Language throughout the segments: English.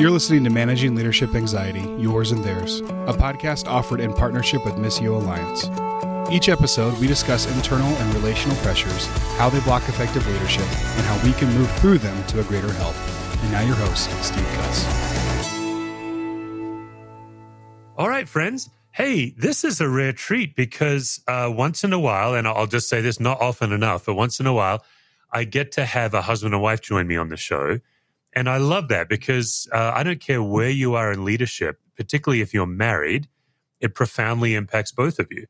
You're listening to Managing Leadership Anxiety, Yours and Theirs, a podcast offered in partnership with Missio Alliance. Each episode, we discuss internal and relational pressures, how they block effective leadership, and how we can move through them to a greater health. And now, your host, Steve Cuss. All right, friends. Hey, this is a rare treat because uh, once in a while, and I'll just say this not often enough, but once in a while, I get to have a husband and wife join me on the show. And I love that because uh, I don't care where you are in leadership, particularly if you're married, it profoundly impacts both of you.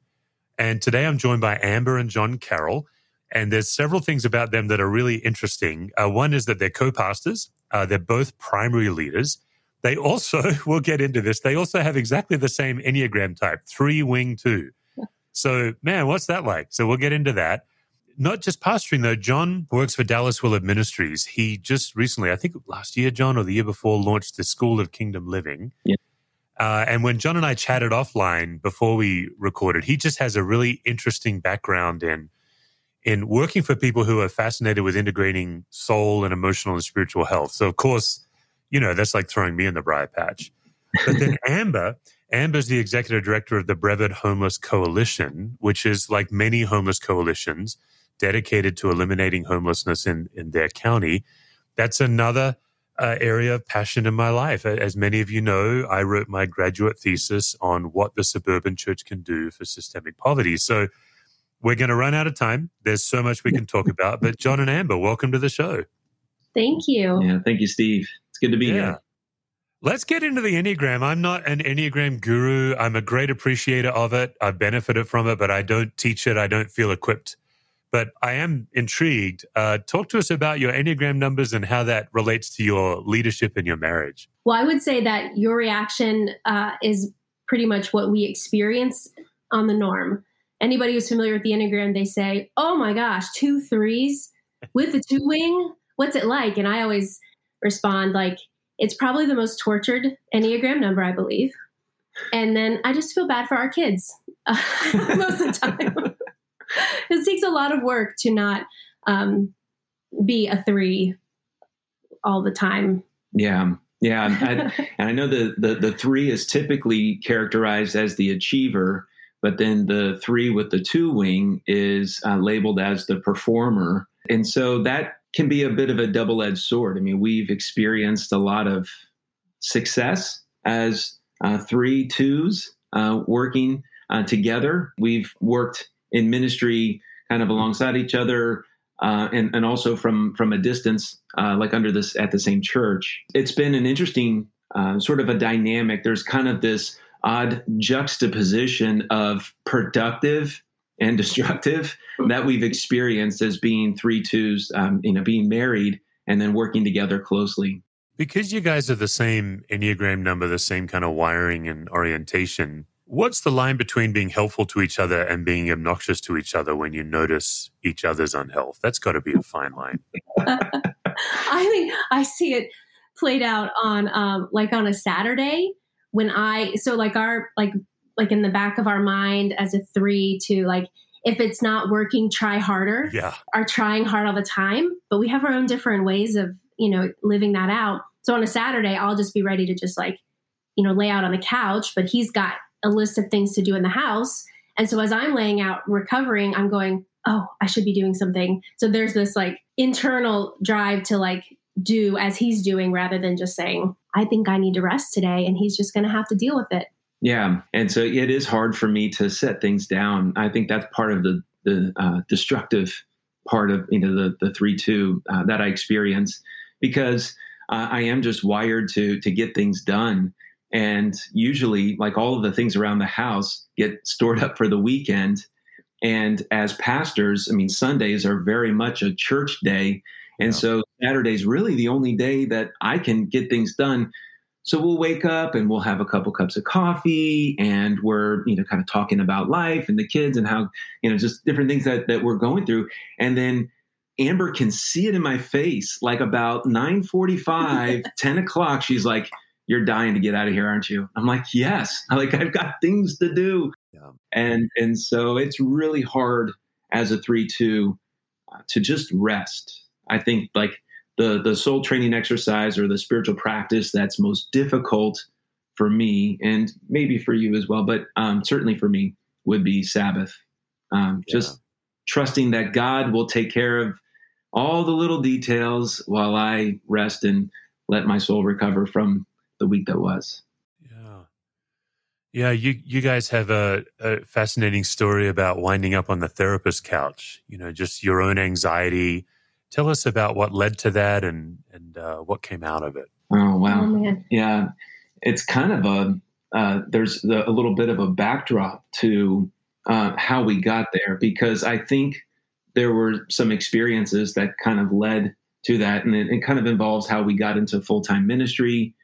And today I'm joined by Amber and John Carroll. And there's several things about them that are really interesting. Uh, one is that they're co pastors, uh, they're both primary leaders. They also, we'll get into this, they also have exactly the same Enneagram type, three wing two. So, man, what's that like? So, we'll get into that not just pastoring though. John works for Dallas Willard Ministries. He just recently, I think last year, John, or the year before, launched the School of Kingdom Living. Yeah. Uh, and when John and I chatted offline before we recorded, he just has a really interesting background in in working for people who are fascinated with integrating soul and emotional and spiritual health. So, of course, you know that's like throwing me in the briar patch. But then Amber, Amber's the executive director of the Brevard Homeless Coalition, which is like many homeless coalitions dedicated to eliminating homelessness in, in their county. That's another uh, area of passion in my life. As many of you know, I wrote my graduate thesis on what the suburban church can do for systemic poverty. So we're going to run out of time. There's so much we can talk about. But John and Amber, welcome to the show. Thank you. Yeah, thank you, Steve. It's good to be yeah. here. Let's get into the Enneagram. I'm not an Enneagram guru. I'm a great appreciator of it. I've benefited from it, but I don't teach it. I don't feel equipped but I am intrigued. Uh, talk to us about your Enneagram numbers and how that relates to your leadership in your marriage. Well, I would say that your reaction uh, is pretty much what we experience on the norm. Anybody who's familiar with the Enneagram, they say, oh my gosh, two threes with the two wing? What's it like? And I always respond like, it's probably the most tortured Enneagram number, I believe. And then I just feel bad for our kids most of the time. it takes a lot of work to not um, be a three all the time. Yeah. Yeah, I, and I know the, the the three is typically characterized as the achiever, but then the three with the two wing is uh, labeled as the performer, and so that can be a bit of a double edged sword. I mean, we've experienced a lot of success as uh, three twos uh, working uh, together. We've worked in ministry kind of alongside each other uh, and, and also from from a distance uh, like under this at the same church. It's been an interesting uh, sort of a dynamic. There's kind of this odd juxtaposition of productive and destructive that we've experienced as being three twos um, you know being married and then working together closely. Because you guys are the same enneagram number the same kind of wiring and orientation What's the line between being helpful to each other and being obnoxious to each other when you notice each other's unhealth? That's got to be a fine line. I think I see it played out on um, like on a Saturday when I so like our like like in the back of our mind as a three to like if it's not working, try harder. Yeah, are trying hard all the time, but we have our own different ways of you know living that out. So on a Saturday, I'll just be ready to just like you know lay out on the couch, but he's got a list of things to do in the house. And so as I'm laying out recovering, I'm going, oh, I should be doing something. So there's this like internal drive to like do as he's doing rather than just saying, I think I need to rest today. And he's just going to have to deal with it. Yeah. And so it is hard for me to set things down. I think that's part of the, the uh, destructive part of, you know, the, the three, two uh, that I experience because uh, I am just wired to, to get things done. And usually, like all of the things around the house get stored up for the weekend. And as pastors, I mean, Sundays are very much a church day. And yeah. so Saturday's really the only day that I can get things done. So we'll wake up and we'll have a couple cups of coffee and we're, you know, kind of talking about life and the kids and how, you know, just different things that, that we're going through. And then Amber can see it in my face, like about 9 45, 10 o'clock. She's like, you're dying to get out of here, aren't you? I'm like, yes. I'm Like I've got things to do. Yeah. And and so it's really hard as a three two uh, to just rest. I think like the the soul training exercise or the spiritual practice that's most difficult for me and maybe for you as well, but um, certainly for me would be Sabbath. Um, yeah. Just trusting that God will take care of all the little details while I rest and let my soul recover from the week that was. Yeah. Yeah, you you guys have a, a fascinating story about winding up on the therapist couch. You know, just your own anxiety. Tell us about what led to that and and uh, what came out of it. Oh wow! Oh, yeah, it's kind of a uh, there's a little bit of a backdrop to uh, how we got there because I think there were some experiences that kind of led to that, and it, it kind of involves how we got into full time ministry.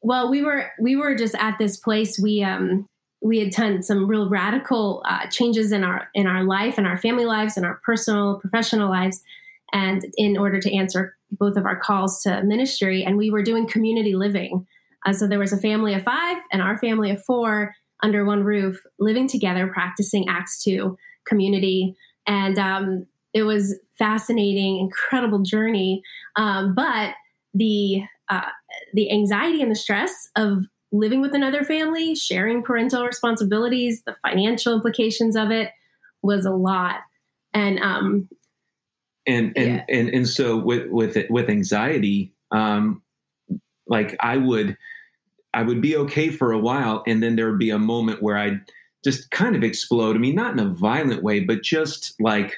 Well, we were we were just at this place. We um we had done some real radical uh, changes in our in our life and our family lives and our personal professional lives, and in order to answer both of our calls to ministry, and we were doing community living. Uh, so there was a family of five and our family of four under one roof, living together, practicing Acts 2 community. And um, it was fascinating, incredible journey. Um, but the uh, the anxiety and the stress of living with another family, sharing parental responsibilities, the financial implications of it was a lot. And um, and and, yeah. and and so with with it, with anxiety, um, like I would I would be okay for a while, and then there would be a moment where I'd just kind of explode. I mean, not in a violent way, but just like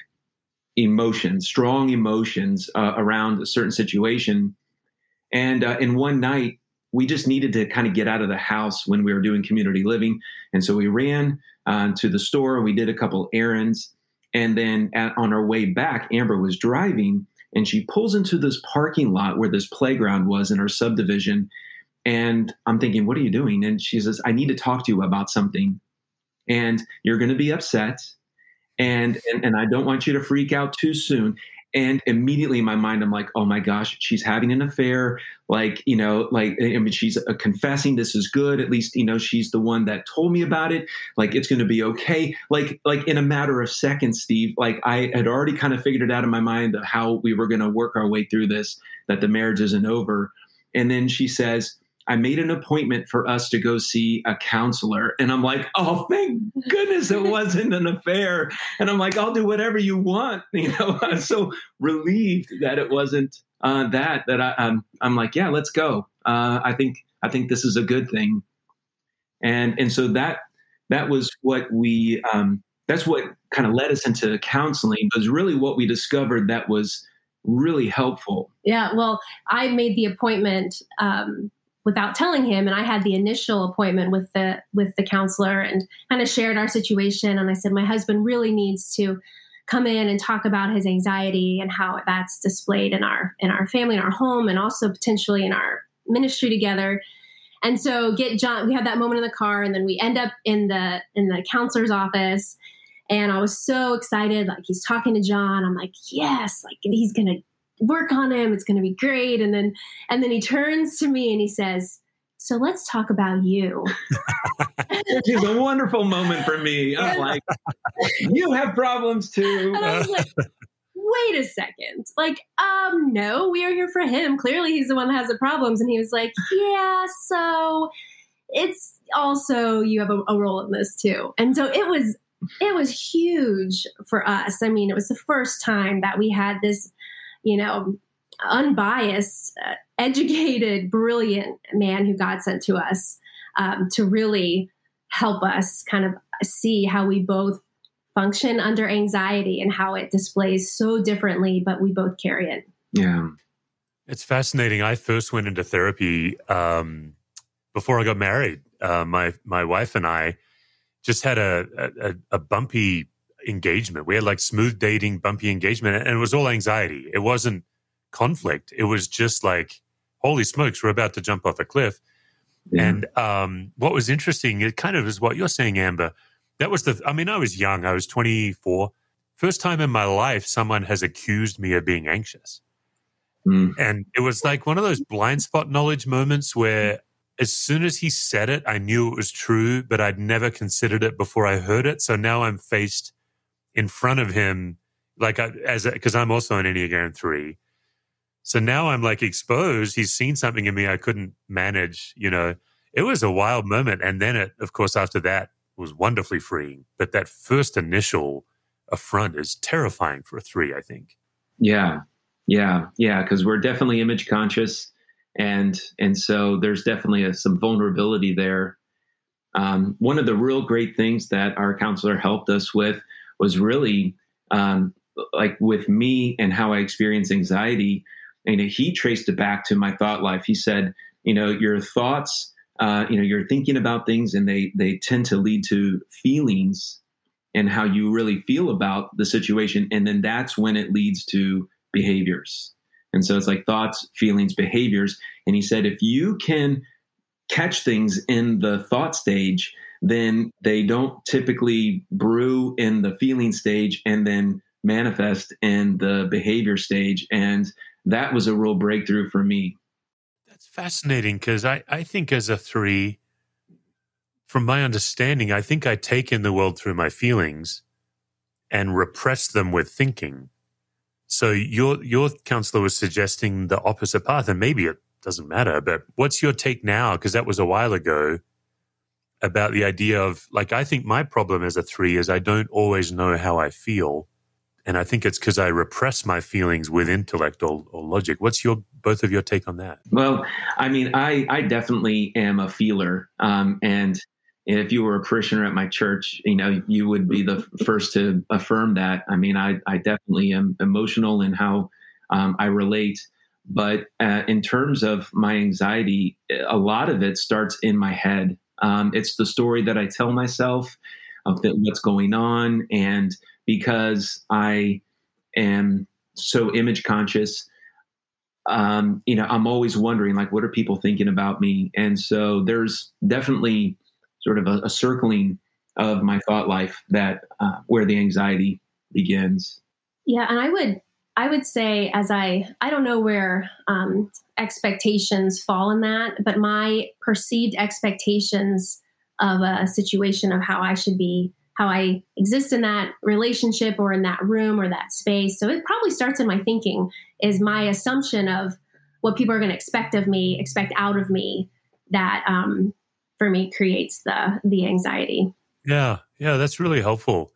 emotions, strong emotions uh, around a certain situation. And uh, in one night, we just needed to kind of get out of the house when we were doing community living, and so we ran uh, to the store we did a couple errands. And then at, on our way back, Amber was driving, and she pulls into this parking lot where this playground was in our subdivision and I'm thinking, what are you doing? And she says, I need to talk to you about something. And you're going to be upset. And, and, and I don't want you to freak out too soon. And immediately in my mind, I'm like, oh my gosh, she's having an affair. Like, you know, like, I mean, she's uh, confessing this is good. At least, you know, she's the one that told me about it. Like, it's going to be okay. Like, like in a matter of seconds, Steve, like I had already kind of figured it out in my mind how we were going to work our way through this, that the marriage isn't over. And then she says, I made an appointment for us to go see a counselor. And I'm like, oh, thank goodness it wasn't an affair. And I'm like, I'll do whatever you want. You know, I'm so relieved that it wasn't uh, that, that I, I'm, I'm like, yeah, let's go. Uh, I think, I think this is a good thing. And, and so that, that was what we, um, that's what kind of led us into counseling was really what we discovered that was really helpful. Yeah. Well, I made the appointment, um, without telling him. And i had the initial appointment with the with the counselor and kind of shared our situation. And i said my husband really needs to come in and talk about his anxiety and how that's displayed in our in our family in our home and also potentially in our ministry together. And so get john we had that moment in the car and then we end up in the in the counselor's office. And i was so excited like he's talking to john. I'm like yes like he's gonna work on him. It's going to be great. And then, and then he turns to me and he says, so let's talk about you. Which is a wonderful moment for me. I'm like, you have problems too. And I was like, wait a second. Like, um, no, we are here for him. Clearly he's the one that has the problems. And he was like, yeah, so it's also you have a, a role in this too. And so it was it was huge for us. I mean, it was the first time that we had this you know, unbiased, uh, educated, brilliant man who God sent to us um, to really help us kind of see how we both function under anxiety and how it displays so differently, but we both carry it. Yeah. It's fascinating. I first went into therapy um, before I got married. Uh, my my wife and I just had a, a, a bumpy engagement. We had like smooth dating, bumpy engagement, and it was all anxiety. It wasn't conflict. It was just like, holy smokes, we're about to jump off a cliff. Yeah. And um, what was interesting, it kind of is what you're saying, Amber. That was the, I mean, I was young, I was 24. First time in my life, someone has accused me of being anxious. Mm. And it was like one of those blind spot knowledge moments where as soon as he said it, I knew it was true, but I'd never considered it before I heard it. So now I'm faced in front of him, like I, as because I'm also an Enneagram three, So now I'm like exposed. He's seen something in me I couldn't manage. You know, it was a wild moment. And then it, of course, after that was wonderfully freeing. But that first initial affront is terrifying for a three, I think. Yeah. Yeah. Yeah. Cause we're definitely image conscious. And, and so there's definitely a, some vulnerability there. Um, one of the real great things that our counselor helped us with was really um, like with me and how I experience anxiety. And he traced it back to my thought life. He said, you know, your thoughts, uh, you know, you're thinking about things and they they tend to lead to feelings and how you really feel about the situation. And then that's when it leads to behaviors. And so it's like thoughts, feelings, behaviors. And he said, if you can catch things in the thought stage, then they don't typically brew in the feeling stage and then manifest in the behavior stage. And that was a real breakthrough for me. That's fascinating because I, I think as a three, from my understanding, I think I take in the world through my feelings and repress them with thinking. So your your counselor was suggesting the opposite path, and maybe it doesn't matter. But what's your take now? Because that was a while ago about the idea of like I think my problem as a three is I don't always know how I feel, and I think it's because I repress my feelings with intellect or, or, logic. What's your both of your take on that? Well, I mean, I I definitely am a feeler, um, and if you were a parishioner at my church, you know, you would be the first to affirm that. I mean, I I definitely am emotional in how um, I relate. But uh, in terms of my anxiety, a lot of it starts in my head. Um, it's the story that I tell myself of the, what's going on. And because I am so image conscious, um, you know, I'm always wondering, like, what are people thinking about me? And so there's definitely sort of a, a circling of my thought life that uh, where the anxiety begins. Yeah, and I would I would say as I I don't know where um, expectations fall in that, but my perceived expectations of a situation of how I should be, how I exist in that relationship or in that room or that space. So it probably starts in my thinking is my assumption of what people are going to expect of me, expect out of me. That um, for me creates the the anxiety. Yeah, yeah, that's really helpful.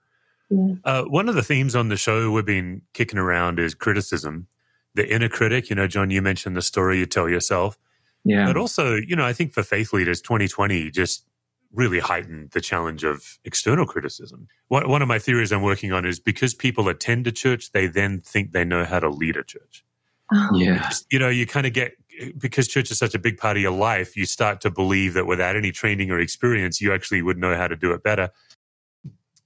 Yeah. Uh, one of the themes on the show we've been kicking around is criticism, the inner critic. You know, John, you mentioned the story you tell yourself. Yeah. But also, you know, I think for faith leaders, 2020 just really heightened the challenge of external criticism. One, one of my theories I'm working on is because people attend a church, they then think they know how to lead a church. Oh. Yeah. You know, you kind of get, because church is such a big part of your life, you start to believe that without any training or experience, you actually would know how to do it better.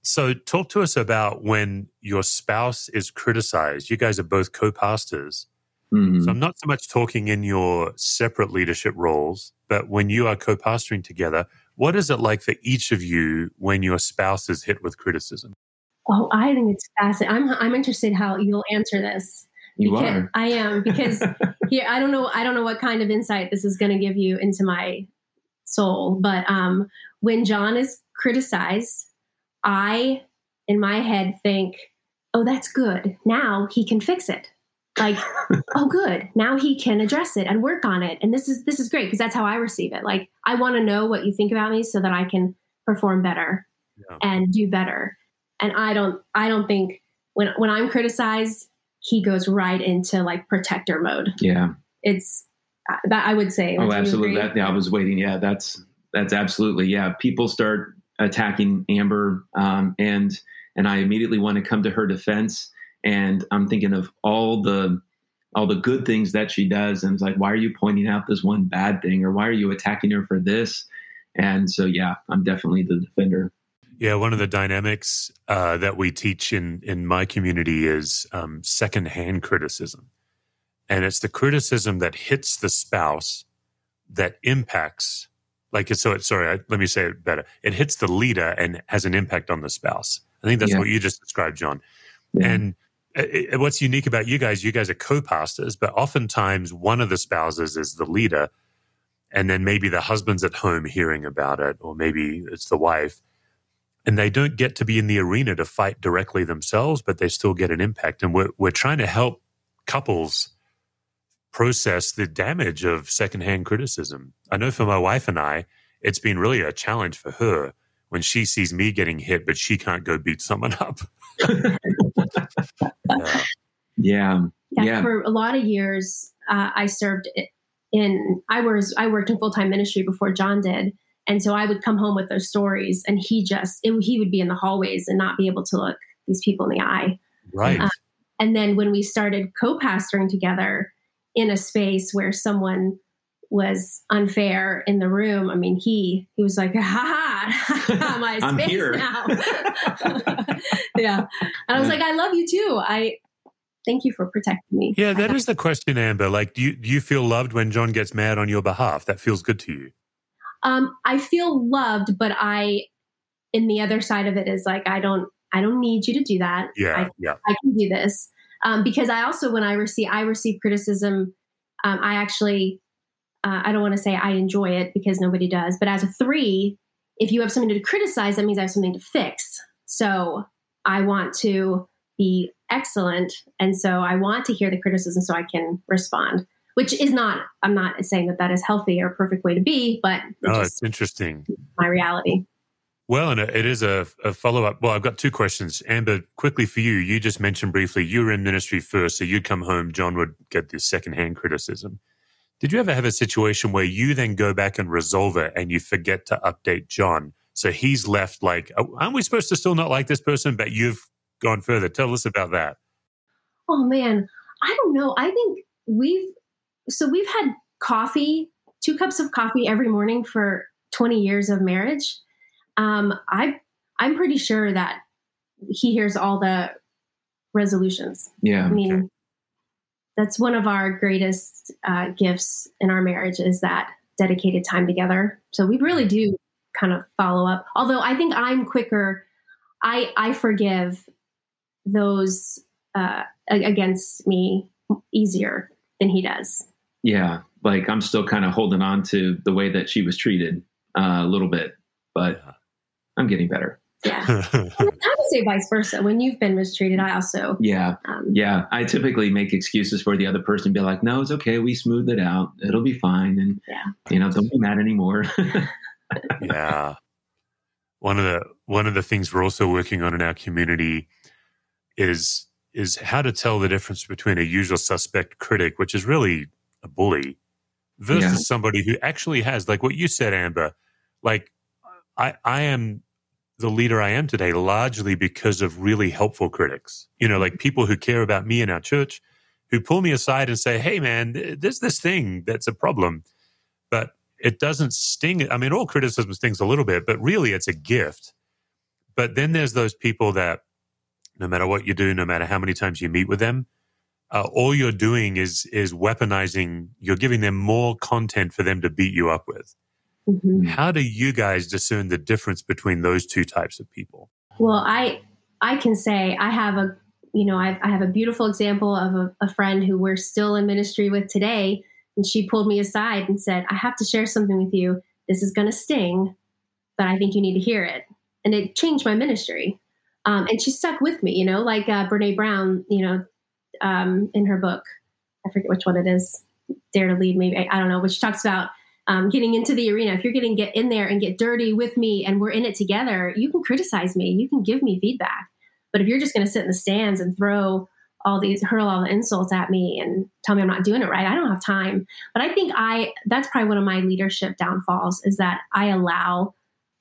So, talk to us about when your spouse is criticized. You guys are both co pastors. Mm-hmm. So, I'm not so much talking in your separate leadership roles, but when you are co pastoring together, what is it like for each of you when your spouse is hit with criticism? Oh, I think it's fascinating. I'm, I'm interested how you'll answer this. You are. I am because here I don't know I don't know what kind of insight this is going to give you into my soul, but um, when John is criticized I, in my head, think, oh, that's good. Now he can fix it. Like, oh, good. Now he can address it and work on it. And this is this is great because that's how I receive it. Like, I want to know what you think about me so that I can perform better yeah. and do better. And I don't I don't think when when I'm criticized, he goes right into like protector mode. Yeah, it's uh, that I would say. Oh, absolutely. That, yeah, I was waiting. Yeah, that's that's absolutely yeah. People start attacking Amber, um, and and I immediately want to come to her defense. And I'm thinking of all the all the good things that she does, and it's like, why are you pointing out this one bad thing, or why are you attacking her for this? And so, yeah, I'm definitely the defender. Yeah, one of the dynamics uh, that we teach in in my community is um, secondhand criticism, and it's the criticism that hits the spouse that impacts like so it, sorry I, let me say it better it hits the leader and has an impact on the spouse i think that's yeah. what you just described john yeah. and it, uh, uh, what's unique about you guys you guys are co-pastors but oftentimes one of the spouses is the leader and then maybe the husband's at home hearing about it or maybe it's the wife and they don't get to be in the arena to fight directly themselves but they still get an impact and we're, we're trying to help couples process the damage of secondhand criticism. I know for my wife and I, it's been really a challenge for her when she sees me getting hit, but she can't go beat someone up. yeah. yeah. yeah. For a lot of years, uh, I served in. I was I worked in full time ministry before John did, and so I would come home with those stories, and he just it, he would be in the hallways and not be able to look these people in the eye. Right. Uh, and then when we started co-pastoring together in a space where someone was unfair in the room. I mean, he he was like, "Ha ha, my I'm space here. now." yeah, and I was like, "I love you too. I thank you for protecting me." Yeah, that is the question, Amber. Like, do you do you feel loved when John gets mad on your behalf? That feels good to you. Um, I feel loved, but I, in the other side of it, is like I don't I don't need you to do that. Yeah, I, yeah. I can do this um, because I also when I receive I receive criticism. Um, I actually uh, I don't want to say I enjoy it because nobody does, but as a three, if you have something to criticize, that means I have something to fix. So I want to be excellent. And so I want to hear the criticism so I can respond, which is not, I'm not saying that that is healthy or a perfect way to be, but oh, it's interesting. My reality. Well, and it is a, a follow up. Well, I've got two questions. Amber, quickly for you, you just mentioned briefly you were in ministry first, so you'd come home, John would get this secondhand criticism. Did you ever have a situation where you then go back and resolve it and you forget to update John? So he's left like, oh, aren't we supposed to still not like this person? But you've gone further. Tell us about that. Oh, man. I don't know. I think we've, so we've had coffee, two cups of coffee every morning for 20 years of marriage. Um, I, I'm pretty sure that he hears all the resolutions. Yeah. I mean, okay that's one of our greatest uh, gifts in our marriage is that dedicated time together. So we really do kind of follow up. Although I think I'm quicker. I I forgive those uh, against me easier than he does. Yeah, like I'm still kind of holding on to the way that she was treated uh, a little bit, but I'm getting better. Yeah. I would say vice versa. When you've been mistreated, I also. Yeah. Um, yeah. I typically make excuses for the other person, be like, no, it's okay. We smooth it out. It'll be fine. And, yeah. you know, don't be mad anymore. yeah. One of the one of the things we're also working on in our community is is how to tell the difference between a usual suspect critic, which is really a bully, versus yeah. somebody who actually has, like what you said, Amber. Like I I am the leader I am today largely because of really helpful critics. You know, like people who care about me and our church, who pull me aside and say, "Hey, man, there's this thing that's a problem," but it doesn't sting. I mean, all criticism stings a little bit, but really, it's a gift. But then there's those people that, no matter what you do, no matter how many times you meet with them, uh, all you're doing is is weaponizing. You're giving them more content for them to beat you up with. Mm-hmm. How do you guys discern the difference between those two types of people? Well, I I can say I have a you know I've, I have a beautiful example of a, a friend who we're still in ministry with today, and she pulled me aside and said, "I have to share something with you. This is going to sting, but I think you need to hear it." And it changed my ministry. Um, and she stuck with me, you know, like uh, Brene Brown, you know, um, in her book, I forget which one it is, Dare to Lead, maybe I, I don't know, which talks about um, getting into the arena, if you're getting get in there and get dirty with me and we're in it together, you can criticize me, you can give me feedback. But if you're just going to sit in the stands and throw all these hurl all the insults at me and tell me I'm not doing it right, I don't have time. But I think I that's probably one of my leadership downfalls is that I allow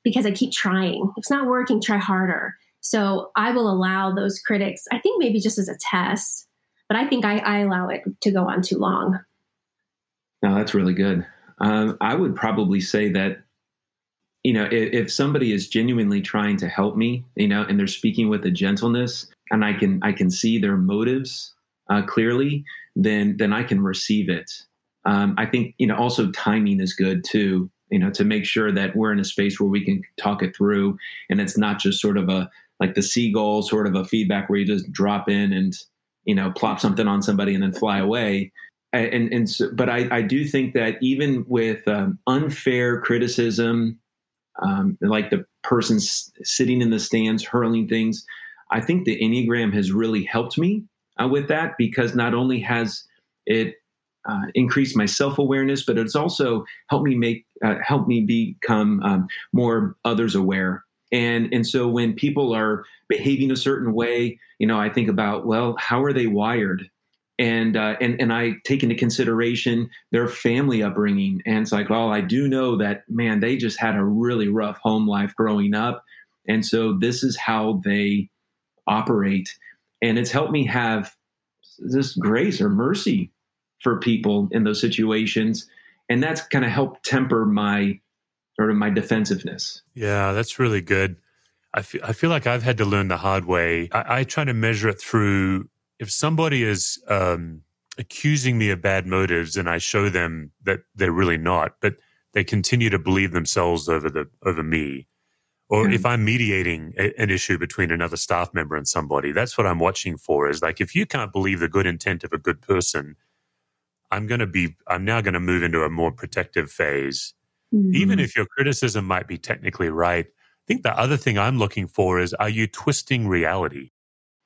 because I keep trying. If it's not working, try harder. So I will allow those critics. I think maybe just as a test, but I think I, I allow it to go on too long. No, that's really good. Um, I would probably say that, you know, if, if, somebody is genuinely trying to help me, you know, and they're speaking with a gentleness, and I can I can see their motives uh, clearly, then then I can receive it. Um, I think you know also timing is good too. You know, to make sure that we're in a space where we can talk it through, and it's not just sort of a like the seagull sort of a feedback where you just drop in and you know plop something on somebody and then fly away and and so, but I, I do think that even with um, unfair criticism, um, like the person s- sitting in the stands hurling things, I think the Enneagram has really helped me uh, with that because not only has it uh, increased my self awareness, but it's also helped me make uh, helped me become um, more others aware. And and so when people are behaving a certain way, you know, I think about well, how are they wired? And uh, and and I take into consideration their family upbringing, and it's like, well, I do know that man, they just had a really rough home life growing up, and so this is how they operate, and it's helped me have this grace or mercy for people in those situations. And that's kind of helped temper my sort of my defensiveness. Yeah that's really good. I feel, I feel like i've had to learn the hard way. I, I try to measure it through if somebody is um, accusing me of bad motives and i show them that they're really not but they continue to believe themselves over the over me or mm. if i'm mediating a, an issue between another staff member and somebody that's what i'm watching for is like if you can't believe the good intent of a good person i'm going to be i'm now going to move into a more protective phase mm. even if your criticism might be technically right i think the other thing i'm looking for is are you twisting reality hmm.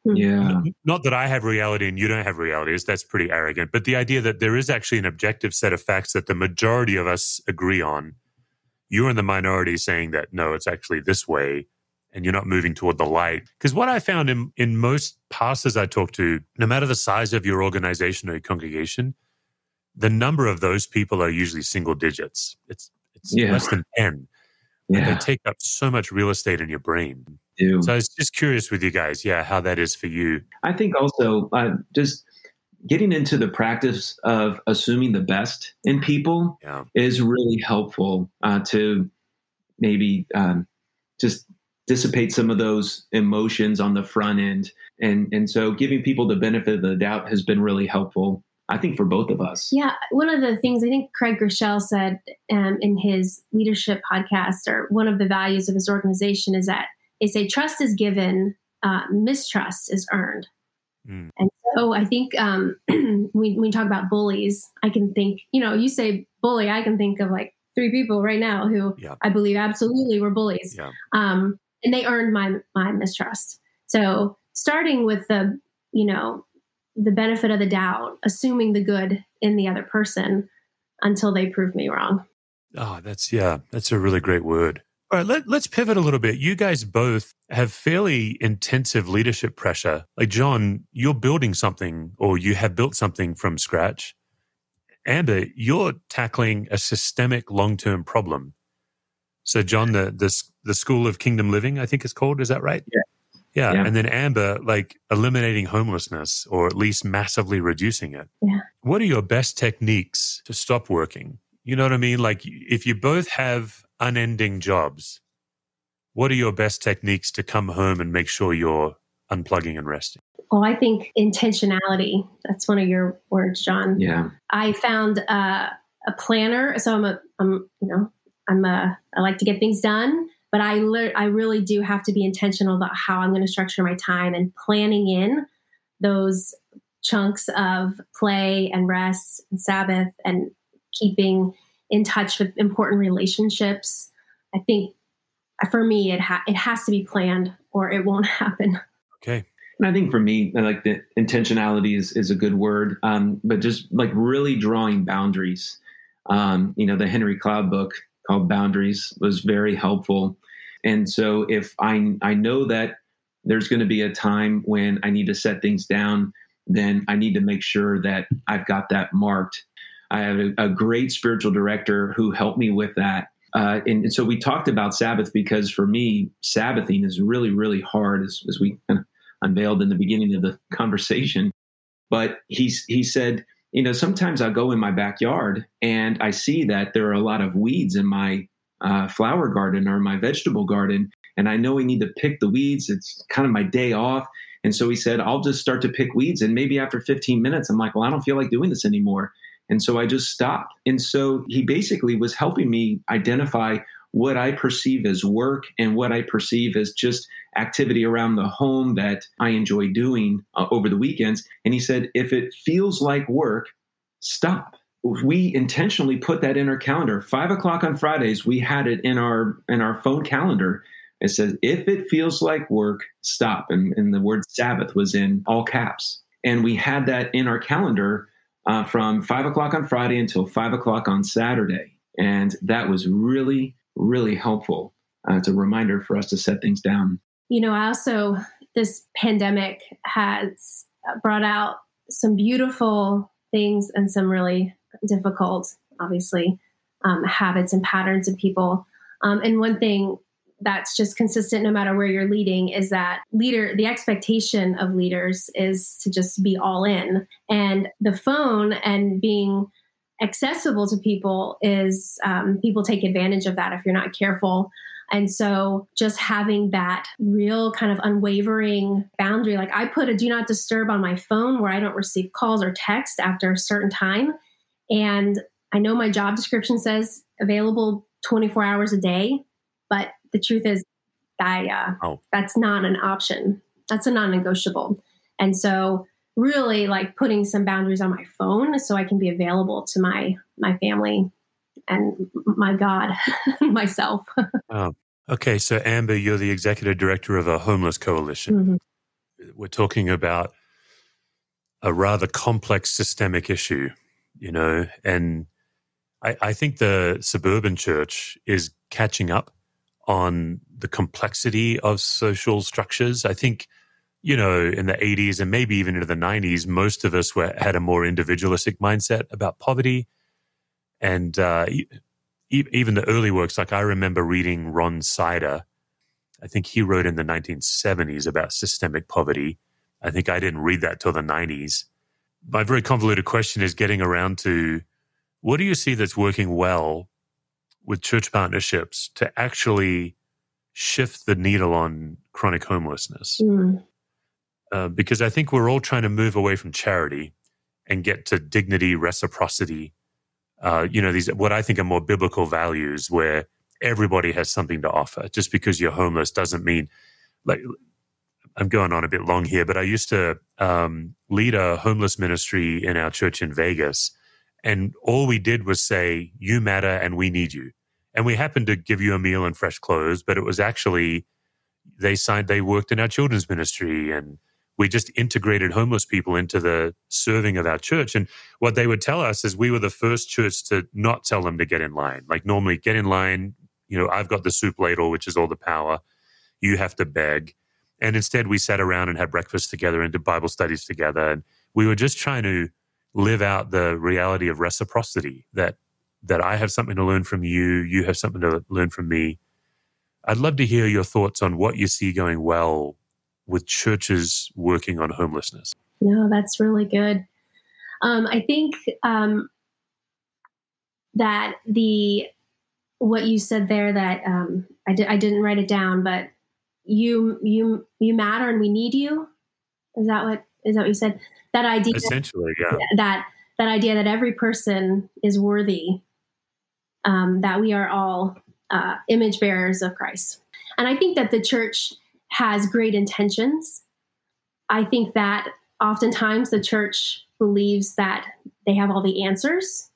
Hmm. yeah not that i have reality and you don't have reality that's pretty arrogant but the idea that there is actually an objective set of facts that the majority of us agree on you're in the minority saying that no, it's actually this way and you're not moving toward the light. Because what I found in, in most pastors I talk to, no matter the size of your organization or your congregation, the number of those people are usually single digits. It's it's yeah. less than 10. Yeah. And they take up so much real estate in your brain. So I was just curious with you guys, yeah, how that is for you. I think also uh, just getting into the practice of assuming the best in people yeah. is really helpful uh, to maybe um, just dissipate some of those emotions on the front end and and so giving people the benefit of the doubt has been really helpful i think for both of us yeah one of the things i think craig groeschel said um, in his leadership podcast or one of the values of his organization is that they say trust is given uh, mistrust is earned mm. and so I think um, when, we talk about bullies, I can think, you know, you say bully, I can think of like three people right now who yeah. I believe absolutely were bullies. Yeah. Um, and they earned my, my mistrust. So starting with the, you know, the benefit of the doubt, assuming the good in the other person until they prove me wrong. Oh, that's, yeah, that's a really great word. All right, let, let's pivot a little bit. You guys both have fairly intensive leadership pressure. Like, John, you're building something or you have built something from scratch. Amber, you're tackling a systemic long term problem. So, John, the, the, the School of Kingdom Living, I think it's called, is that right? Yeah. Yeah. yeah. And then Amber, like eliminating homelessness or at least massively reducing it. Yeah. What are your best techniques to stop working? You know what I mean? Like, if you both have unending jobs, what are your best techniques to come home and make sure you're unplugging and resting? Well, I think intentionality. That's one of your words, John. Yeah. I found uh, a planner. So I'm a, I'm, you know, I'm a, I like to get things done, but I, le- I really do have to be intentional about how I'm going to structure my time and planning in those chunks of play and rest and Sabbath and keeping in touch with important relationships. I think for me, it ha- it has to be planned or it won't happen. Okay. And I think for me, like the intentionality is, is a good word, um, but just like really drawing boundaries. Um, you know, the Henry Cloud book called Boundaries was very helpful. And so if I I know that there's going to be a time when I need to set things down, then I need to make sure that I've got that marked I have a, a great spiritual director who helped me with that. Uh, and, and, so we talked about Sabbath because for me, Sabbathing is really, really hard, as, as we kind of unveiled in the beginning of the conversation. But he's, he said, you know, sometimes I go in my backyard and I see that there are a lot of weeds in my uh, flower garden or my vegetable garden. And I know we need to pick the weeds. It's kind of my day off. And so he said, I'll just start to pick weeds. And maybe after 15 minutes, I'm like, well, I don't feel like doing this anymore. And so I just stopped. And so he basically was helping me identify what I perceive as work and what I perceive as just activity around the home that I enjoy doing uh, over the weekends. And he said, if it feels like work, stop. We intentionally put that in our calendar. Five o'clock on Fridays, we had it in our in our phone calendar. It says, if it feels like work, stop. And, and the word Sabbath was in all caps. And we had that in our calendar uh, from five o'clock on Friday until five o'clock on Saturday. And that was really, really helpful. Uh, it's a reminder for us to set things down. You know, I also, this pandemic has brought out some beautiful things and some really difficult, obviously, um, habits and patterns of people. Um, and one thing that's just consistent no matter where you're leading is that leader the expectation of leaders is to just be all in. And the phone and being accessible to people is um, people take advantage of that if you're not careful. And so just having that real kind of unwavering boundary like i put a do not disturb on my phone where i don't receive calls or text after a certain time. And i know my job description says available 24 hours a day but the truth is, I, uh, oh. that's not an option. That's a non-negotiable. And so, really, like putting some boundaries on my phone so I can be available to my my family and my God, myself. oh. Okay, so Amber, you're the executive director of a homeless coalition. Mm-hmm. We're talking about a rather complex systemic issue, you know, and I, I think the suburban church is catching up on the complexity of social structures. I think, you know, in the 80s and maybe even into the 90s, most of us were, had a more individualistic mindset about poverty. And uh, e- even the early works, like I remember reading Ron Sider. I think he wrote in the 1970s about systemic poverty. I think I didn't read that till the 90s. My very convoluted question is getting around to what do you see that's working well with church partnerships to actually shift the needle on chronic homelessness. Mm. Uh, because I think we're all trying to move away from charity and get to dignity, reciprocity. Uh, you know, these what I think are more biblical values where everybody has something to offer. Just because you're homeless doesn't mean like I'm going on a bit long here, but I used to um, lead a homeless ministry in our church in Vegas and all we did was say, you matter and we need you. And we happened to give you a meal and fresh clothes, but it was actually, they signed, they worked in our children's ministry and we just integrated homeless people into the serving of our church. And what they would tell us is we were the first church to not tell them to get in line. Like normally, get in line, you know, I've got the soup ladle, which is all the power. You have to beg. And instead, we sat around and had breakfast together and did Bible studies together. And we were just trying to live out the reality of reciprocity that that I have something to learn from you, you have something to learn from me. I'd love to hear your thoughts on what you see going well with churches working on homelessness. No, that's really good. Um, I think um, that the what you said there that um, I, di- I didn't write it down, but you you you matter and we need you. Is that what is that what you said? That idea essentially yeah. that that idea that every person is worthy um, that we are all uh, image bearers of christ. And i think that the church has great intentions. I think that oftentimes the church believes that they have all the answers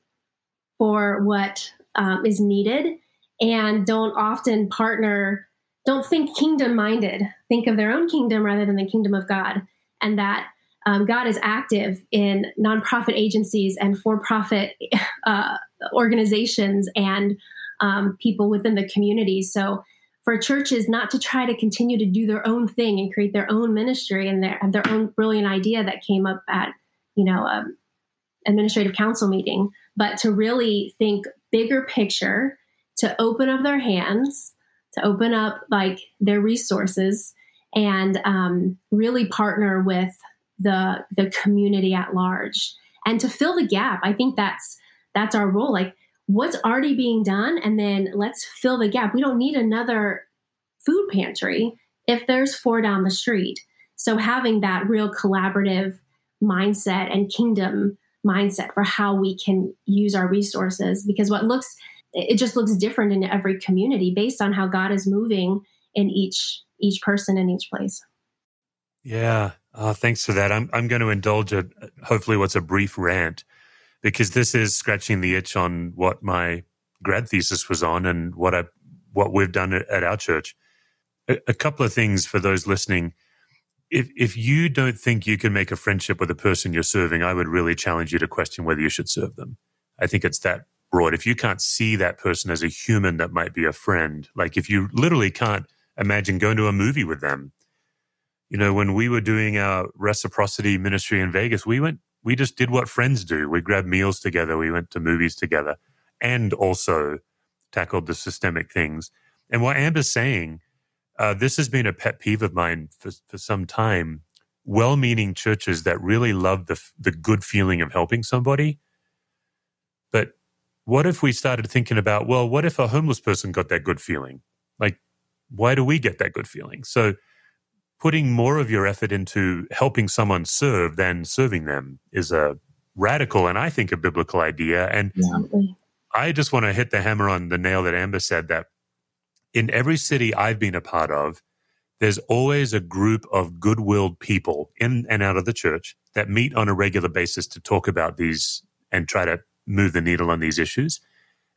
for what um, is needed and don't often partner don't think kingdom minded think of their own kingdom rather than the kingdom of god and that um, God is active in nonprofit agencies and for profit uh, organizations and um, people within the community. So, for churches not to try to continue to do their own thing and create their own ministry and their, their own brilliant idea that came up at, you know, um, administrative council meeting, but to really think bigger picture, to open up their hands, to open up like their resources, and um, really partner with the the community at large. And to fill the gap i think that's that's our role. Like what's already being done? And then let's fill the gap. We don't need another food pantry if there's four down the street. So having that real collaborative mindset and kingdom mindset for how we can use our resources because what looks it just looks different in every community based on how god is moving in each each person in each place. Yeah uh, thanks for that. I'm I'm going to indulge a hopefully what's a brief rant because this is scratching the itch on what my grad thesis was on and what I what we've done at our church. A, a couple of things for those listening. if if you don't think you can make a friendship with a person you're serving, I would really challenge you to question whether you should serve them. I think it's that broad. If you can't see that person as a human that might be a friend, like if you literally can't imagine going to a movie with them. You know, when we were doing our reciprocity ministry in Vegas, we went, we just did what friends do. We grabbed meals together, we went to movies together, and also tackled the systemic things. And what Amber's saying, uh, this has been a pet peeve of mine for, for some time. Well meaning churches that really love the, the good feeling of helping somebody. But what if we started thinking about, well, what if a homeless person got that good feeling? Like, why do we get that good feeling? So, putting more of your effort into helping someone serve than serving them is a radical and I think a biblical idea. And yeah. I just want to hit the hammer on the nail that Amber said that in every city I've been a part of, there's always a group of good willed people in and out of the church that meet on a regular basis to talk about these and try to move the needle on these issues.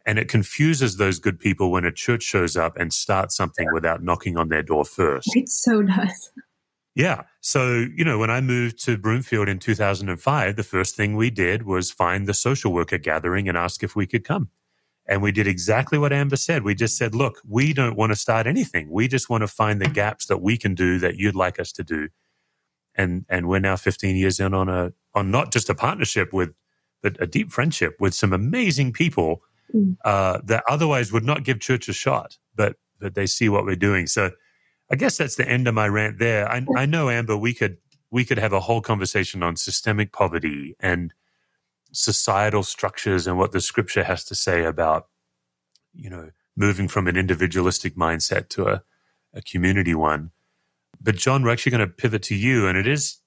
And it confuses those good people when a church shows up and starts something without knocking on their door first. It so does. Yeah. So, you know, when I moved to Broomfield in 2005, the first thing we did was find the social worker gathering and ask if we could come. And we did exactly what Amber said. We just said, look, we don't want to start anything. We just want to find the gaps that we can do that you'd like us to do. And and we're now 15 years in on a on not just a partnership with but a deep friendship with some amazing people mm. uh, that otherwise would not give church a shot, but but they see what we're doing. So I guess that's the end of my rant there. I, I know Amber, we could we could have a whole conversation on systemic poverty and societal structures and what the scripture has to say about you know moving from an individualistic mindset to a, a community one. But John, we're actually going to pivot to you, and it is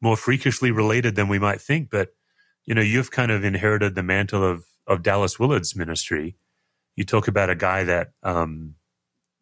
more freakishly related than we might think. But you know, you've kind of inherited the mantle of of Dallas Willard's ministry. You talk about a guy that um,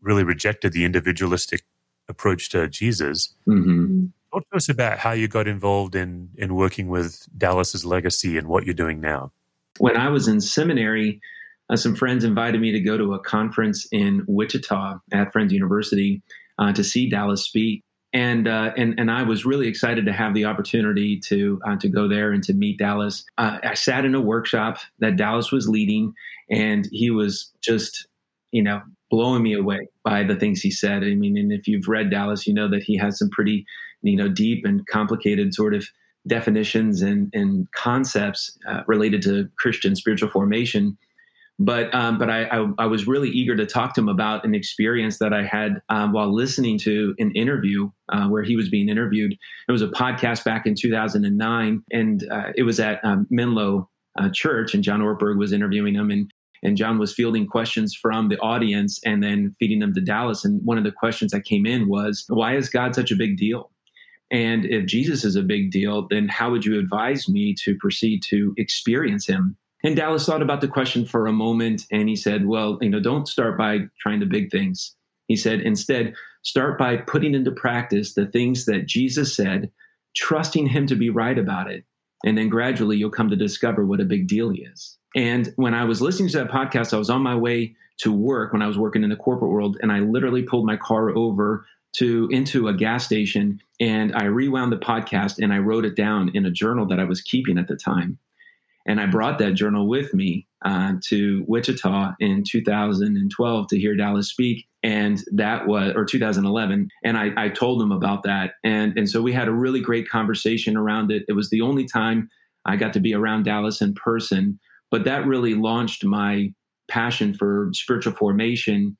really rejected the individualistic approach to Jesus. Mm-hmm. Talk to us about how you got involved in in working with Dallas's legacy and what you're doing now. When I was in seminary, uh, some friends invited me to go to a conference in Wichita at Friends University uh, to see Dallas speak and uh, and and I was really excited to have the opportunity to uh, to go there and to meet Dallas. Uh, I sat in a workshop that Dallas was leading, and he was just you know blowing me away by the things he said. I mean, and if you've read Dallas, you know that he has some pretty you know deep and complicated sort of definitions and and concepts uh, related to Christian spiritual formation but um, but I, I, I was really eager to talk to him about an experience that I had um, while listening to an interview uh, where he was being interviewed. It was a podcast back in 2009, and uh, it was at um, Menlo uh, Church, and John Ortberg was interviewing him, and and John was fielding questions from the audience and then feeding them to Dallas. And one of the questions that came in was, "Why is God such a big deal?" And if Jesus is a big deal, then how would you advise me to proceed to experience him and Dallas thought about the question for a moment and he said, Well, you know, don't start by trying the big things. He said, Instead, start by putting into practice the things that Jesus said, trusting him to be right about it. And then gradually you'll come to discover what a big deal he is. And when I was listening to that podcast, I was on my way to work when I was working in the corporate world, and I literally pulled my car over to into a gas station and I rewound the podcast and I wrote it down in a journal that I was keeping at the time. And I brought that journal with me uh, to Wichita in 2012 to hear Dallas speak. And that was, or 2011. And I, I told him about that. And, and so we had a really great conversation around it. It was the only time I got to be around Dallas in person. But that really launched my passion for spiritual formation.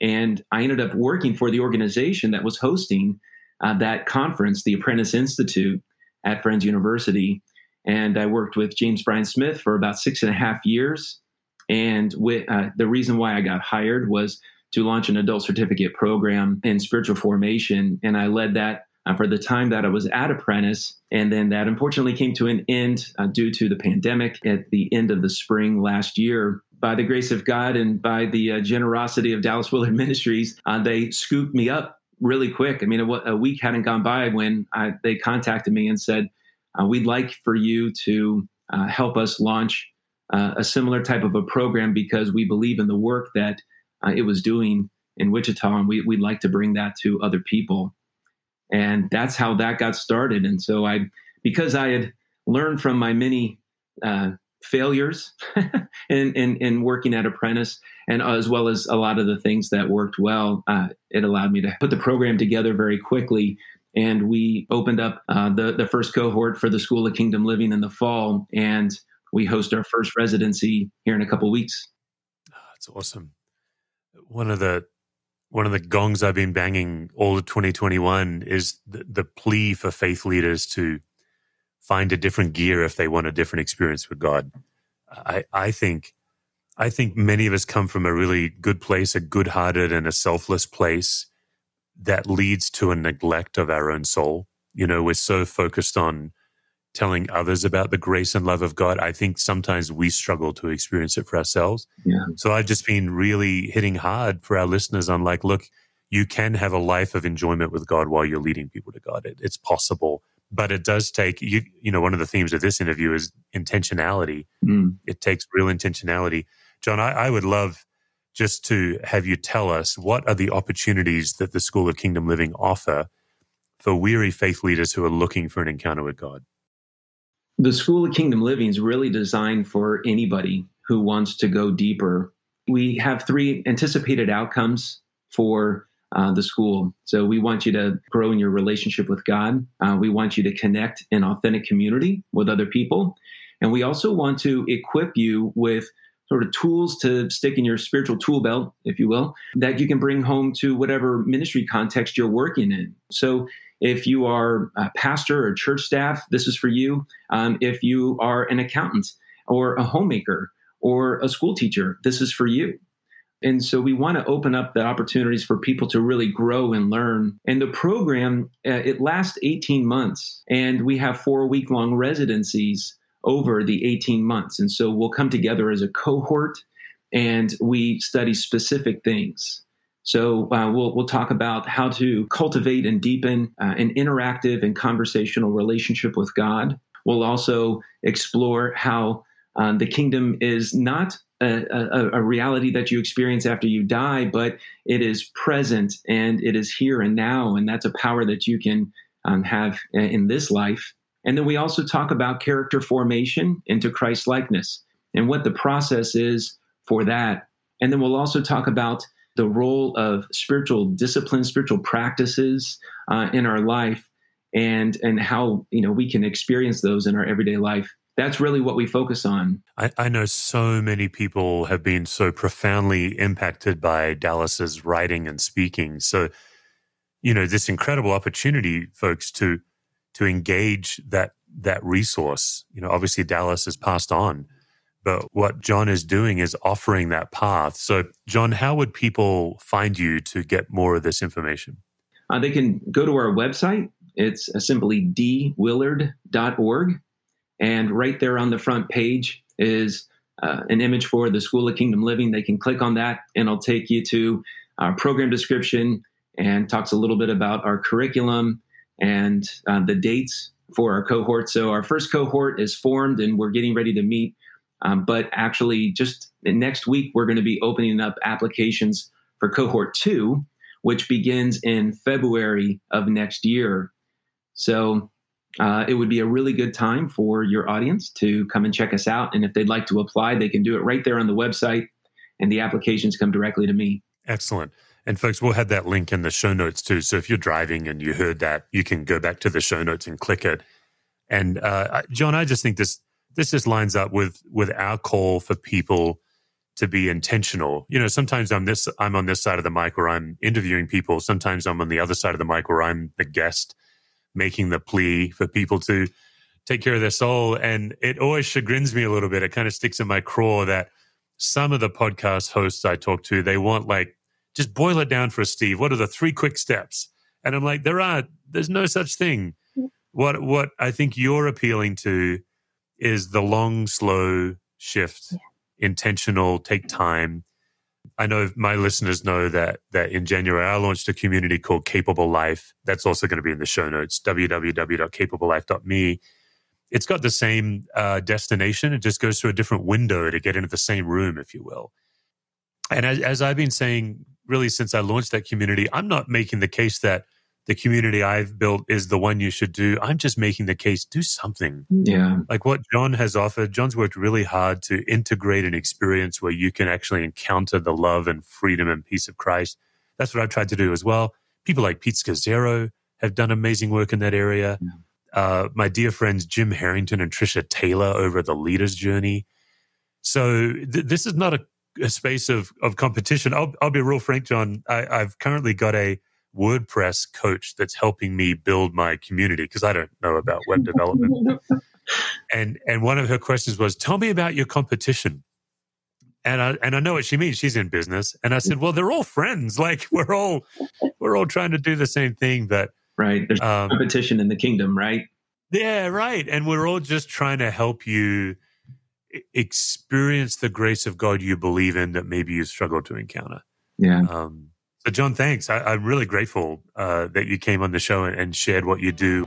And I ended up working for the organization that was hosting uh, that conference, the Apprentice Institute at Friends University. And I worked with James Bryan Smith for about six and a half years. And with, uh, the reason why I got hired was to launch an adult certificate program in spiritual formation. And I led that uh, for the time that I was at Apprentice. And then that unfortunately came to an end uh, due to the pandemic at the end of the spring last year. By the grace of God and by the uh, generosity of Dallas Willard Ministries, uh, they scooped me up really quick. I mean, a, a week hadn't gone by when I, they contacted me and said, uh, we'd like for you to uh, help us launch uh, a similar type of a program because we believe in the work that uh, it was doing in Wichita, and we, would like to bring that to other people. and that's how that got started. And so I, because I had learned from my many uh, failures in, in, in working at Apprentice, and as well as a lot of the things that worked well, uh, it allowed me to put the program together very quickly. And we opened up uh, the the first cohort for the School of Kingdom Living in the fall, and we host our first residency here in a couple weeks. Oh, that's awesome. One of the one of the gongs I've been banging all of 2021 is the, the plea for faith leaders to find a different gear if they want a different experience with God. I, I think I think many of us come from a really good place, a good hearted and a selfless place that leads to a neglect of our own soul. You know, we're so focused on telling others about the grace and love of God. I think sometimes we struggle to experience it for ourselves. Yeah. So I've just been really hitting hard for our listeners on like, look, you can have a life of enjoyment with God while you're leading people to God. It, it's possible but it does take you you know one of the themes of this interview is intentionality mm. it takes real intentionality john I, I, would love just to have you tell us what are the opportunities that the school of kingdom living offer for weary faith leaders who are looking for an encounter with god the school of kingdom living is really designed for anybody who wants to go deeper we have three anticipated outcomes for uh, the school. So we want you to grow in your relationship with God. Uh, we want you to connect in authentic community with other people. And we also want to equip you with sort of tools to stick in your spiritual tool belt, if you will, that you can bring home to whatever ministry context you're working in. So if you are a pastor or church staff, this is for you. Um, if you are an accountant or a homemaker or a school teacher, this is for you. And so we want to open up the opportunities for people to really grow and learn. And the program, uh, it lasts 18 months, and we have four week long residencies over the 18 months. And so we'll come together as a cohort and we study specific things. So uh, we'll, we'll talk about how to cultivate and deepen uh, an interactive and conversational relationship with God. We'll also explore how uh, the kingdom is not a, a, a, reality that you experience after you die, but it is present and it is here and now. And that's a power that you can um, have in this life. And then we also talk about character formation into Christ likeness and what the process is for that. And then we'll also talk about the role of spiritual discipline, spiritual practices uh, in our life, and and how you know we can experience those in our everyday life that's really what we focus on. I, I, know so many people have been so profoundly impacted by Dallas's writing and speaking. So, you know, this incredible opportunity, folks, to to engage that that resource. You know, obviously Dallas has passed on, but what John is doing is offering that path. So, John, how would people find you to get more of this information? Uh, they can go to our website. It's simply dwillard.org and right there on the front page is uh, an image for the School of Kingdom Living. They can click on that and it'll take you to our program description and talks a little bit about our curriculum and uh, the dates for our cohort. So our first cohort is formed and we're getting ready to meet. Um, but actually, just next week, we're going to be opening up applications for cohort two, which begins in February of next year. So uh, it would be a really good time for your audience to come and check us out. And if they'd like to apply, they can do it right there on the website, and the applications come directly to me. Excellent. And folks, we'll have that link in the show notes too. So if you're driving and you heard that, you can go back to the show notes and click it. And uh, John, I just think this this just lines up with with our call for people to be intentional. You know, sometimes I'm this I'm on this side of the mic where I'm interviewing people. Sometimes I'm on the other side of the mic where I'm the guest making the plea for people to take care of their soul. And it always chagrins me a little bit. It kind of sticks in my craw that some of the podcast hosts I talk to, they want like, just boil it down for us, Steve. What are the three quick steps? And I'm like, there are, there's no such thing. What, what I think you're appealing to is the long, slow shift, yeah. intentional, take time, I know my listeners know that that in January I launched a community called Capable Life. That's also going to be in the show notes. www.capablelife.me. It's got the same uh, destination. It just goes through a different window to get into the same room, if you will. And as, as I've been saying, really since I launched that community, I'm not making the case that the community I've built is the one you should do. I'm just making the case do something. Yeah. Like what John has offered. John's worked really hard to integrate an experience where you can actually encounter the love and freedom and peace of Christ. That's what I've tried to do as well. People like Pete Scazzero have done amazing work in that area. Yeah. Uh, my dear friends Jim Harrington and Trisha Taylor over the Leaders Journey. So th- this is not a, a, space of, of competition. I'll, I'll be real frank, John. I, I've currently got a WordPress coach that's helping me build my community because I don't know about web development. and and one of her questions was, "Tell me about your competition." And I and I know what she means. She's in business, and I said, "Well, they're all friends. Like we're all we're all trying to do the same thing, but right. There's um, competition in the kingdom, right? Yeah, right. And we're all just trying to help you experience the grace of God you believe in that maybe you struggle to encounter. Yeah. Um, so, John, thanks. I, am really grateful uh, that you came on the show and, and shared what you do.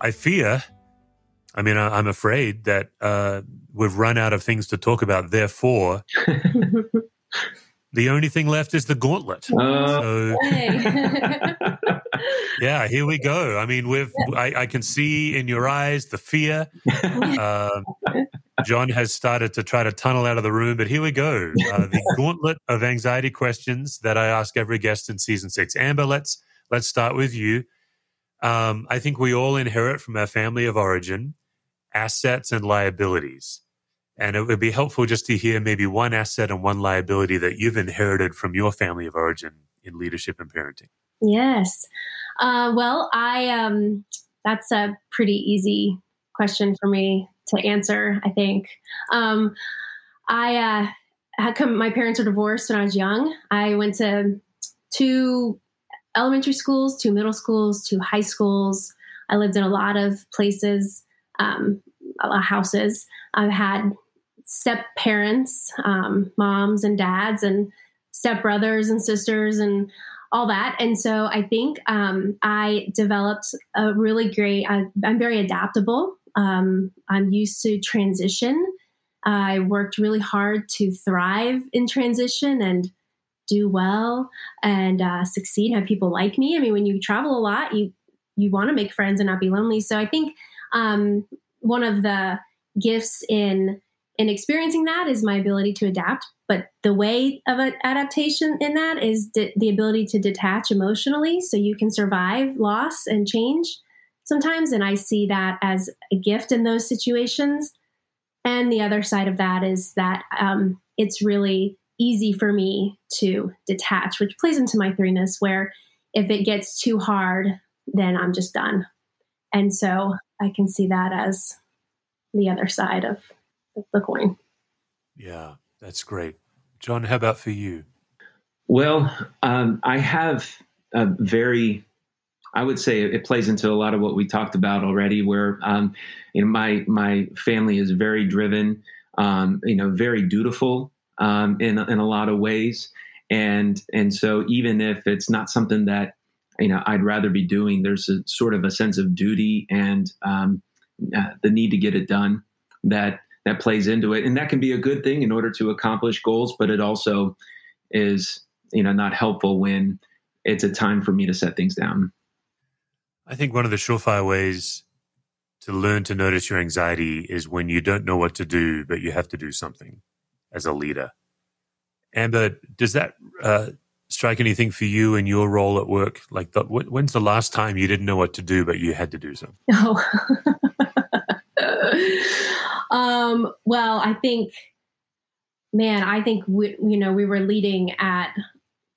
I fear, I mean, I, am afraid that uh, we've run out of things to talk about. Therefore, the only thing left is the gauntlet. Uh, so, yeah, here we go. I mean, we've I, I, can see in your eyes the fear. Uh, John has started to try to tunnel out of the room, but here we go. Uh, the gauntlet of anxiety questions that I ask every guest in season six. Amber, let's let's start with you. Um, I think we all inherit from our family of origin assets and liabilities. And it would be helpful just to hear maybe one asset and one liability that you've inherited from your family of origin in leadership and parenting. Yes. Uh, well, I um, that's a pretty easy question for me to answer. I think um, I uh, had come. My parents were divorced when I was young. I went to two elementary schools to middle schools to high schools. I lived in a lot of places, um, houses. I've had step parents, um, moms and dads, and step brothers and sisters, and all that. And so I think um, I developed a really great, I, am very adaptable. Um, I'm used to transition. I worked really hard to thrive in transition and do well and uh, succeed, have people like me. I mean, when you travel a lot, you you want to make friends and not be lonely. So I think um, one of the gifts in in experiencing that is my ability to adapt. But the way of adaptation in that is de- the ability to detach emotionally, so you can survive loss and change sometimes. And I see that as a gift in those situations. And the other side of that is that um, it's really easy for me to detach, which plays into my threeness, where if it gets too hard, then I'm just done. And so I can see that as the other side of the coin. Yeah, that's great. John, how about for you? Well, um, I have a very, I would say it plays into a lot of what we talked about already, where um, you know my my family is very driven, um, you know, very dutiful, um, in in a lot of ways. And and so even if it's not something that you know I'd rather be doing, there's a sort of a sense of duty and um, uh, the need to get it done that that plays into it, and that can be a good thing in order to accomplish goals. But it also is you know not helpful when it's a time for me to set things down. I think one of the surefire ways to learn to notice your anxiety is when you don't know what to do, but you have to do something as a leader. Amber, does that uh, strike anything for you in your role at work? Like, the, when's the last time you didn't know what to do, but you had to do something? Oh. um, well, I think, man, I think we, you know we were leading at.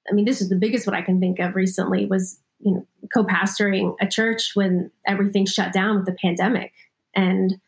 I mean, this is the biggest one I can think of recently was you know co-pastoring a church when everything shut down with the pandemic and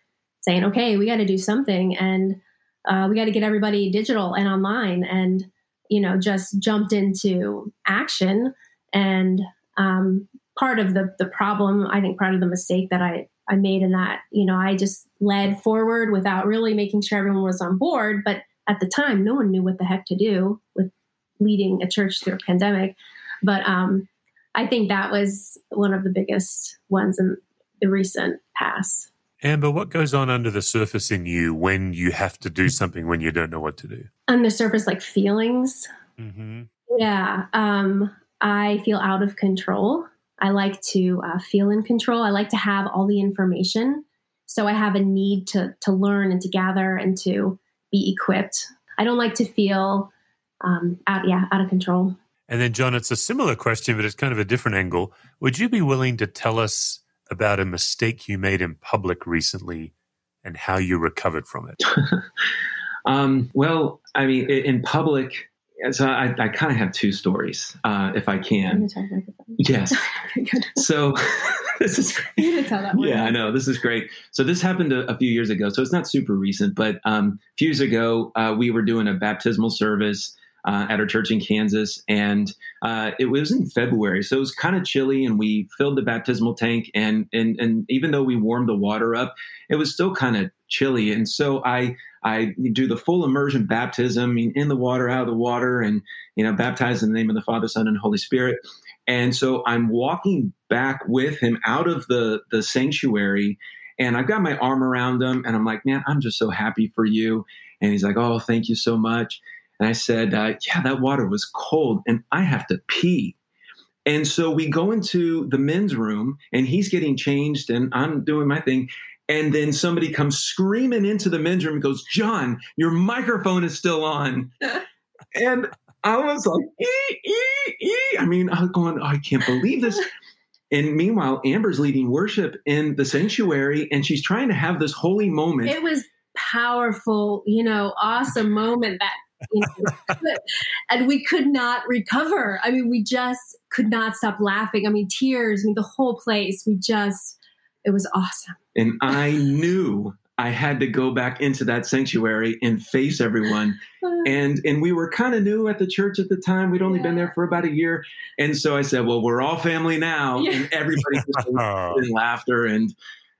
saying, okay, we got to do something and uh, we got to get everybody digital and online and you know just jumped into action and um, part of the the problem i think part of the mistake that i I made in that, you know, I just led forward without really making sure everyone was on board. But at the time, no one knew what the heck to do with leading a church through a pandemic. But um, I think that was one of the biggest ones in the recent past. Amber, what goes on under the surface in you when you have to do something when you don't know what to do? On the surface, like feelings. Mm-hmm. Yeah. Um, I feel out of control. I like to uh, feel in control. I like to have all the information. So I have a need to, to learn and to gather and to be equipped. I don't like to feel um, out, yeah, out of control. And then, John, it's a similar question, but it's kind of a different angle. Would you be willing to tell us about a mistake you made in public recently and how you recovered from it? um, well, I mean, in public, so I, I kind of have two stories, uh, if I can. Yes. so this is great. Yeah, I know. This is great. So this happened a, a, few years ago. So it's not super recent, but um, a few years ago, uh, we were doing a baptismal service uh, at our church in Kansas, and uh, it was in February, so it was kind of chilly. And we filled the baptismal tank, and and and even though we warmed the water up, it was still kind of chilly. And so I I do the full immersion baptism in the water, out of the water, and you know baptize in the name of the Father, Son, and Holy Spirit. And so I'm walking back with him out of the the sanctuary, and I've got my arm around him, and I'm like, man, I'm just so happy for you. And he's like, oh, thank you so much. And I said, uh, Yeah, that water was cold and I have to pee. And so we go into the men's room and he's getting changed and I'm doing my thing. And then somebody comes screaming into the men's room and goes, John, your microphone is still on. and I was like, ee, ee, ee. I mean, I was going, oh, I can't believe this. And meanwhile, Amber's leading worship in the sanctuary and she's trying to have this holy moment. It was powerful, you know, awesome moment that you know, and we could not recover. I mean, we just could not stop laughing. I mean, tears. I mean, the whole place. We just, it was awesome. And I knew I had to go back into that sanctuary and face everyone. and and we were kind of new at the church at the time. We'd only yeah. been there for about a year. And so I said, Well, we're all family now. Yeah. And everybody just in laughter. And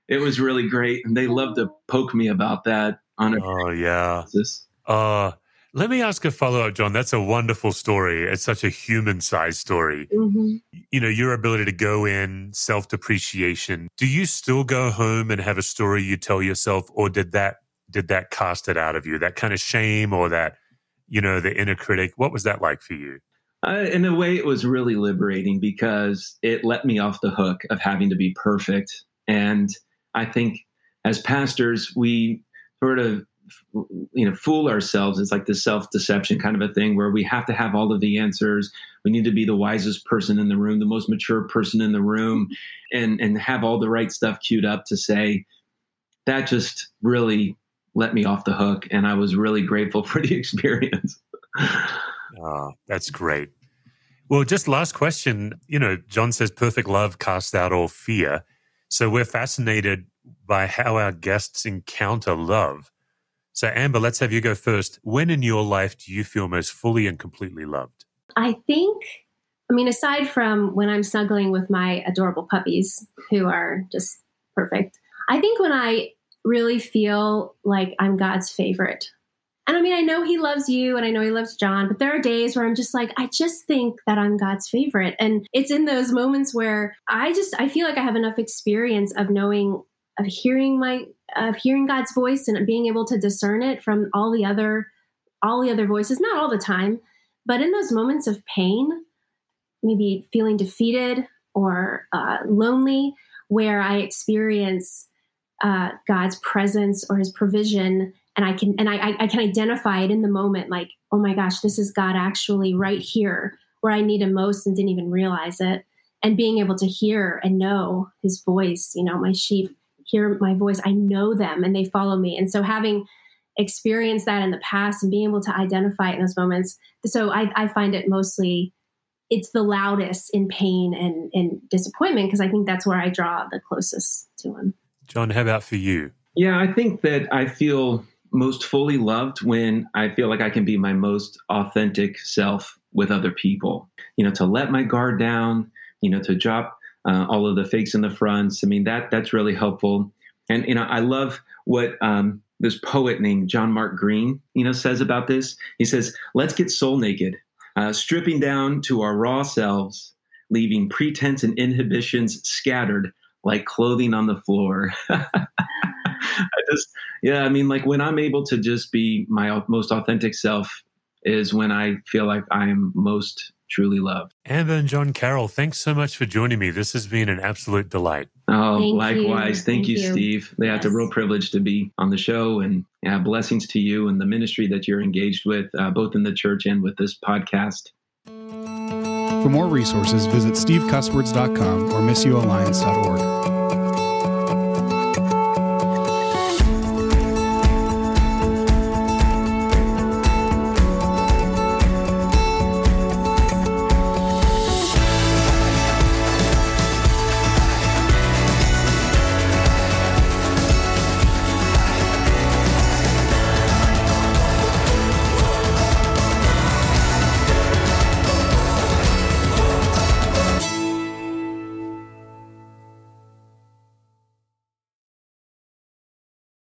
it was really great. And they loved to poke me about that on a Oh yeah. Basis. Uh let me ask a follow up, John. That's a wonderful story. It's such a human sized story. Mm-hmm. You know, your ability to go in, self depreciation. Do you still go home and have a story you tell yourself, or did that did that cast it out of you? That kind of shame or that, you know, the inner critic. What was that like for you? Uh, in a way, it was really liberating because it let me off the hook of having to be perfect. And I think as pastors, we sort of you know fool ourselves. It's like the self-deception kind of a thing where we have to have all of the answers. We need to be the wisest person in the room the most mature person in the room mm-hmm. and and have all the right stuff queued up to say that just really let me off the hook and i was really grateful for the experience. Oh, that's great. Well just last question. You know john says perfect love casts out all fear. So we're fascinated by how our guests encounter love so, Amber, let's have you go first. When in your life do you feel most fully and completely loved? I think, I mean, aside from when I'm snuggling with my adorable puppies who are just perfect, I think when I really feel like I'm God's favorite. And I mean, I know He loves you and I know He loves John, but there are days where I'm just like, I just think that I'm God's favorite. And it's in those moments where I just, I feel like I have enough experience of knowing of hearing my of hearing God's voice and being able to discern it from all the other all the other voices not all the time but in those moments of pain maybe feeling defeated or uh, lonely where I experience uh, God's presence or his provision and I can and I, I can identify it in the moment like oh my gosh this is God actually right here where I need him most and didn't even realize it. And being able to hear and know his voice you know my sheep hear my voice, I know them and they follow me. And so having experienced that in the past and being able to identify it in those moments, so I, I find it mostly it's the loudest in pain and, and disappointment because I think that's where I draw the closest to him. John, how about for you? Yeah, I think that I feel most fully loved when I feel like I can be my most authentic self with other people. You know, to let my guard down, you know, to drop uh, all of the fakes in the fronts. I mean, that that's really helpful. And you know, I love what um, this poet named John Mark Green, you know, says about this. He says, "Let's get soul naked, uh, stripping down to our raw selves, leaving pretense and inhibitions scattered like clothing on the floor." I just, yeah, I mean, like when I'm able to just be my most authentic self is when I feel like I am most truly loved. Amber and John Carroll, thanks so much for joining me. This has been an absolute delight. Oh, Thank likewise. You. Thank, Thank, you, you. Steve. Yeah, yes. It's a real privilege to be on the show and yeah, blessings to you and the ministry that you're engaged with, uh, both in the church and with this podcast. For more resources, visit stevecusswords.com or missioalliance.org.